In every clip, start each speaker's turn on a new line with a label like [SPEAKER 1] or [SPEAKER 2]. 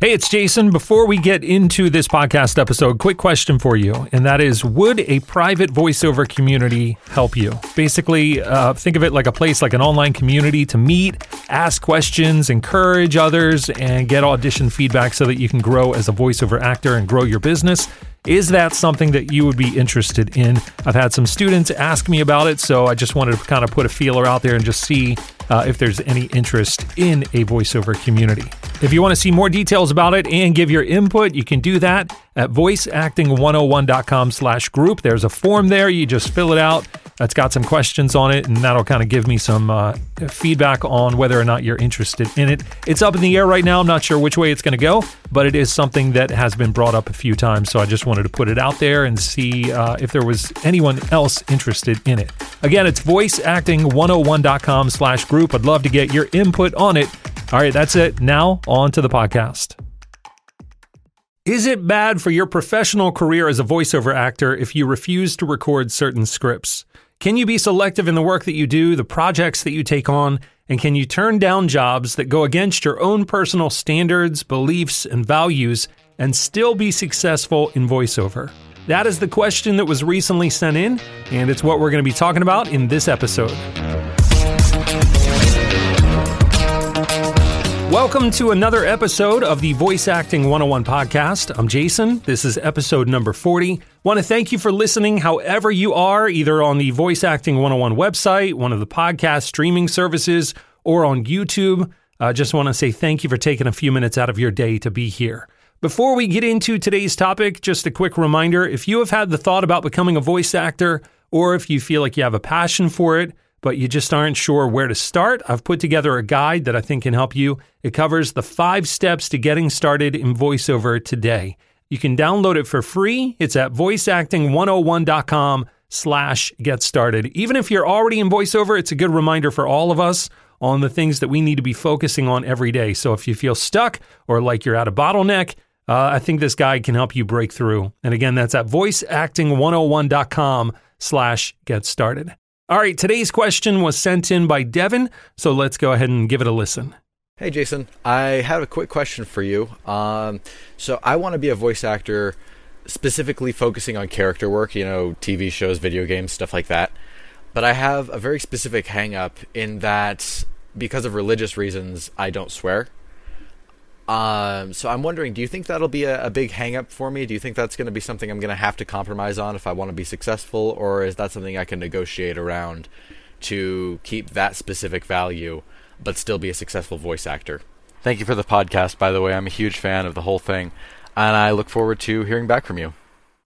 [SPEAKER 1] Hey, it's Jason. Before we get into this podcast episode, quick question for you, and that is Would a private voiceover community help you? Basically, uh, think of it like a place like an online community to meet, ask questions, encourage others, and get audition feedback so that you can grow as a voiceover actor and grow your business. Is that something that you would be interested in? I've had some students ask me about it, so I just wanted to kind of put a feeler out there and just see uh, if there's any interest in a voiceover community. If you want to see more details about it and give your input, you can do that at voiceacting101.com slash group. There's a form there. You just fill it out. That's got some questions on it, and that'll kind of give me some uh, feedback on whether or not you're interested in it. It's up in the air right now. I'm not sure which way it's going to go, but it is something that has been brought up a few times. So I just wanted to put it out there and see uh, if there was anyone else interested in it. Again, it's voiceacting101.com slash group. I'd love to get your input on it. All right, that's it. Now, on to the podcast. Is it bad for your professional career as a voiceover actor if you refuse to record certain scripts? Can you be selective in the work that you do, the projects that you take on, and can you turn down jobs that go against your own personal standards, beliefs, and values and still be successful in voiceover? That is the question that was recently sent in, and it's what we're going to be talking about in this episode. Welcome to another episode of the Voice Acting 101 podcast. I'm Jason. This is episode number 40. Want to thank you for listening, however, you are, either on the Voice Acting 101 website, one of the podcast streaming services, or on YouTube. I uh, just want to say thank you for taking a few minutes out of your day to be here. Before we get into today's topic, just a quick reminder if you have had the thought about becoming a voice actor, or if you feel like you have a passion for it, but you just aren't sure where to start, I've put together a guide that I think can help you. It covers the five steps to getting started in voiceover today. You can download it for free. It's at voiceacting101.com slash get started. Even if you're already in voiceover, it's a good reminder for all of us on the things that we need to be focusing on every day. So if you feel stuck or like you're at a bottleneck, uh, I think this guide can help you break through. And again, that's at voiceacting101.com slash get started. All right, today's question was sent in by Devin, so let's go ahead and give it a listen.
[SPEAKER 2] Hey, Jason. I have a quick question for you. Um, so, I want to be a voice actor specifically focusing on character work, you know, TV shows, video games, stuff like that. But I have a very specific hang up in that because of religious reasons, I don't swear. Um, so I'm wondering, do you think that'll be a, a big hangup for me? Do you think that's going to be something I'm going to have to compromise on if I want to be successful, or is that something I can negotiate around to keep that specific value, but still be a successful voice actor? Thank you for the podcast, by the way. I'm a huge fan of the whole thing, and I look forward to hearing back from you.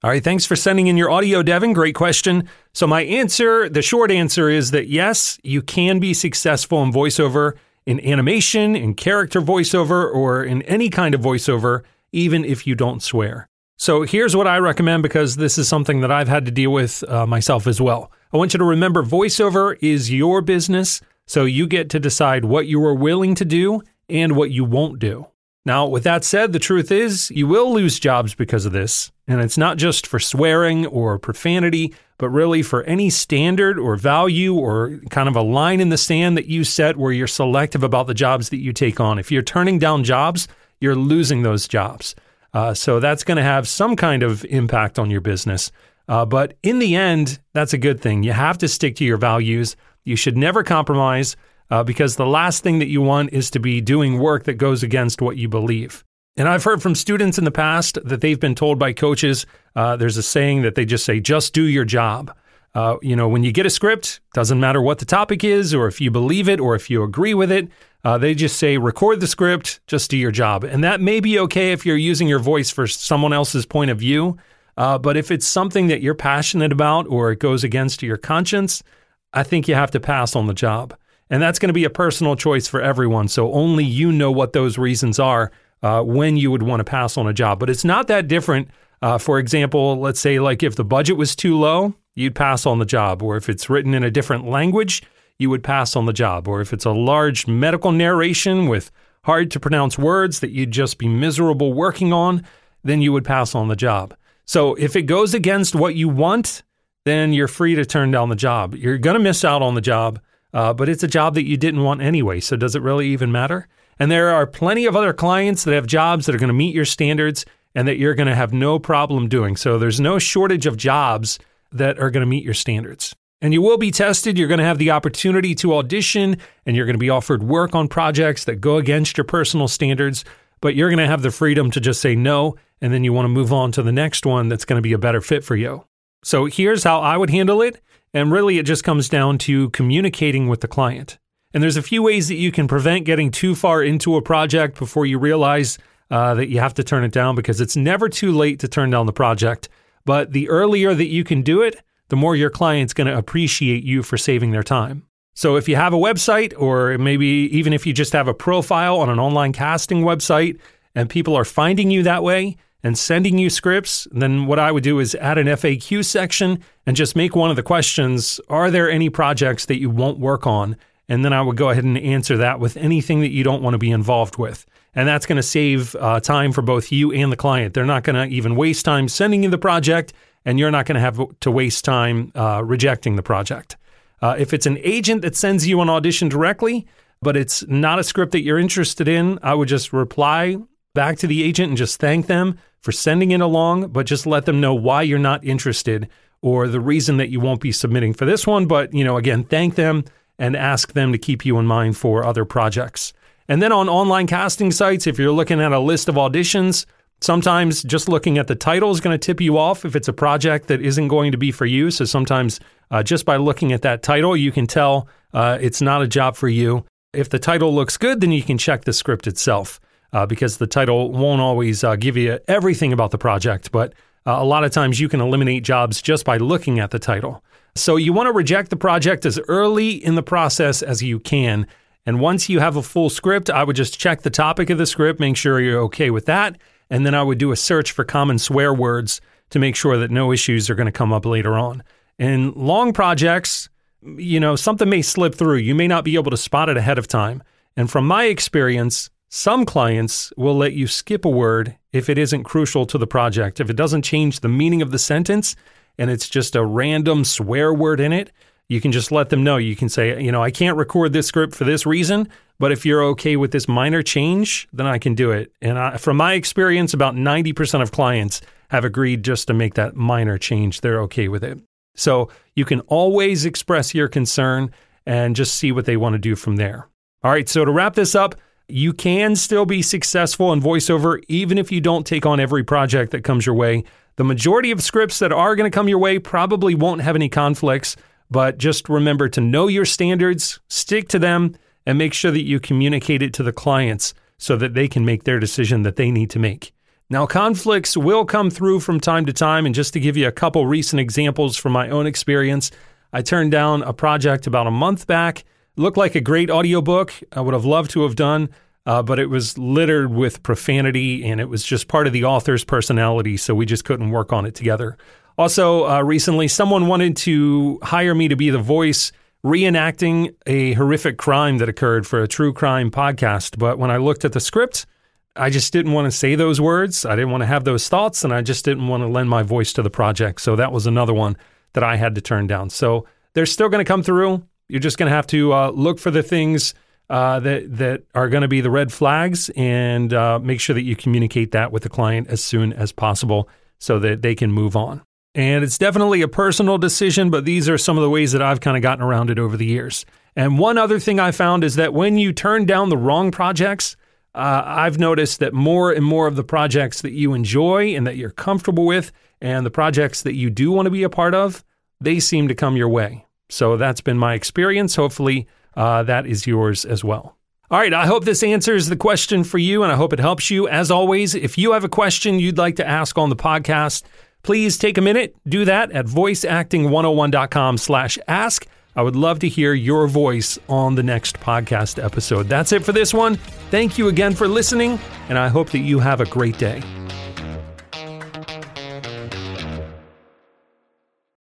[SPEAKER 1] All right, thanks for sending in your audio, Devin. Great question. So, my answer, the short answer is that yes, you can be successful in voiceover in animation, in character voiceover, or in any kind of voiceover, even if you don't swear. So here's what I recommend because this is something that I've had to deal with uh, myself as well. I want you to remember voiceover is your business, so you get to decide what you are willing to do and what you won't do. Now, with that said, the truth is you will lose jobs because of this, and it's not just for swearing or profanity, but really for any standard or value or kind of a line in the sand that you set where you're selective about the jobs that you take on. If you're turning down jobs, you're losing those jobs. Uh, so that's going to have some kind of impact on your business. Uh, but in the end, that's a good thing. You have to stick to your values. You should never compromise uh, because the last thing that you want is to be doing work that goes against what you believe. And I've heard from students in the past that they've been told by coaches uh, there's a saying that they just say, just do your job. Uh, you know, when you get a script, doesn't matter what the topic is or if you believe it or if you agree with it, uh, they just say, record the script, just do your job. And that may be okay if you're using your voice for someone else's point of view. Uh, but if it's something that you're passionate about or it goes against your conscience, I think you have to pass on the job. And that's going to be a personal choice for everyone. So only you know what those reasons are uh, when you would want to pass on a job. But it's not that different. Uh, for example, let's say like if the budget was too low, you'd pass on the job, or if it's written in a different language, you would pass on the job, or if it's a large medical narration with hard to pronounce words that you'd just be miserable working on, then you would pass on the job. So if it goes against what you want, then you're free to turn down the job. You're going to miss out on the job, uh, but it's a job that you didn't want anyway. So does it really even matter? And there are plenty of other clients that have jobs that are going to meet your standards and that you're going to have no problem doing. So there's no shortage of jobs that are going to meet your standards. And you will be tested. You're going to have the opportunity to audition and you're going to be offered work on projects that go against your personal standards, but you're going to have the freedom to just say no. And then you want to move on to the next one that's going to be a better fit for you. So here's how I would handle it. And really, it just comes down to communicating with the client. And there's a few ways that you can prevent getting too far into a project before you realize uh, that you have to turn it down because it's never too late to turn down the project. But the earlier that you can do it, the more your client's going to appreciate you for saving their time. So if you have a website, or maybe even if you just have a profile on an online casting website and people are finding you that way and sending you scripts, then what I would do is add an FAQ section and just make one of the questions Are there any projects that you won't work on? And then I would go ahead and answer that with anything that you don't want to be involved with. And that's going to save uh, time for both you and the client. They're not going to even waste time sending you the project and you're not going to have to waste time uh, rejecting the project. Uh, if it's an agent that sends you an audition directly, but it's not a script that you're interested in, I would just reply back to the agent and just thank them for sending it along, but just let them know why you're not interested or the reason that you won't be submitting for this one. But, you know, again, thank them and ask them to keep you in mind for other projects. And then on online casting sites, if you're looking at a list of auditions, Sometimes just looking at the title is going to tip you off if it's a project that isn't going to be for you. So sometimes uh, just by looking at that title, you can tell uh, it's not a job for you. If the title looks good, then you can check the script itself uh, because the title won't always uh, give you everything about the project. But uh, a lot of times you can eliminate jobs just by looking at the title. So you want to reject the project as early in the process as you can. And once you have a full script, I would just check the topic of the script, make sure you're okay with that and then I would do a search for common swear words to make sure that no issues are going to come up later on. In long projects, you know, something may slip through. You may not be able to spot it ahead of time. And from my experience, some clients will let you skip a word if it isn't crucial to the project. If it doesn't change the meaning of the sentence and it's just a random swear word in it, you can just let them know. You can say, you know, I can't record this script for this reason, but if you're okay with this minor change, then I can do it. And I, from my experience, about 90% of clients have agreed just to make that minor change. They're okay with it. So you can always express your concern and just see what they want to do from there. All right, so to wrap this up, you can still be successful in voiceover even if you don't take on every project that comes your way. The majority of scripts that are going to come your way probably won't have any conflicts. But just remember to know your standards, stick to them, and make sure that you communicate it to the clients so that they can make their decision that they need to make. Now, conflicts will come through from time to time. And just to give you a couple recent examples from my own experience, I turned down a project about a month back. Looked like a great audiobook. I would have loved to have done, uh, but it was littered with profanity and it was just part of the author's personality. So we just couldn't work on it together. Also, uh, recently, someone wanted to hire me to be the voice reenacting a horrific crime that occurred for a true crime podcast. But when I looked at the script, I just didn't want to say those words. I didn't want to have those thoughts, and I just didn't want to lend my voice to the project. So that was another one that I had to turn down. So they're still going to come through. You're just going to have to uh, look for the things uh, that that are going to be the red flags, and uh, make sure that you communicate that with the client as soon as possible so that they can move on. And it's definitely a personal decision, but these are some of the ways that I've kind of gotten around it over the years. And one other thing I found is that when you turn down the wrong projects, uh, I've noticed that more and more of the projects that you enjoy and that you're comfortable with, and the projects that you do want to be a part of, they seem to come your way. So that's been my experience. Hopefully, uh, that is yours as well. All right, I hope this answers the question for you and I hope it helps you. As always, if you have a question you'd like to ask on the podcast, Please take a minute, do that at voiceacting101.com slash ask. I would love to hear your voice on the next podcast episode. That's it for this one. Thank you again for listening, and I hope that you have a great day.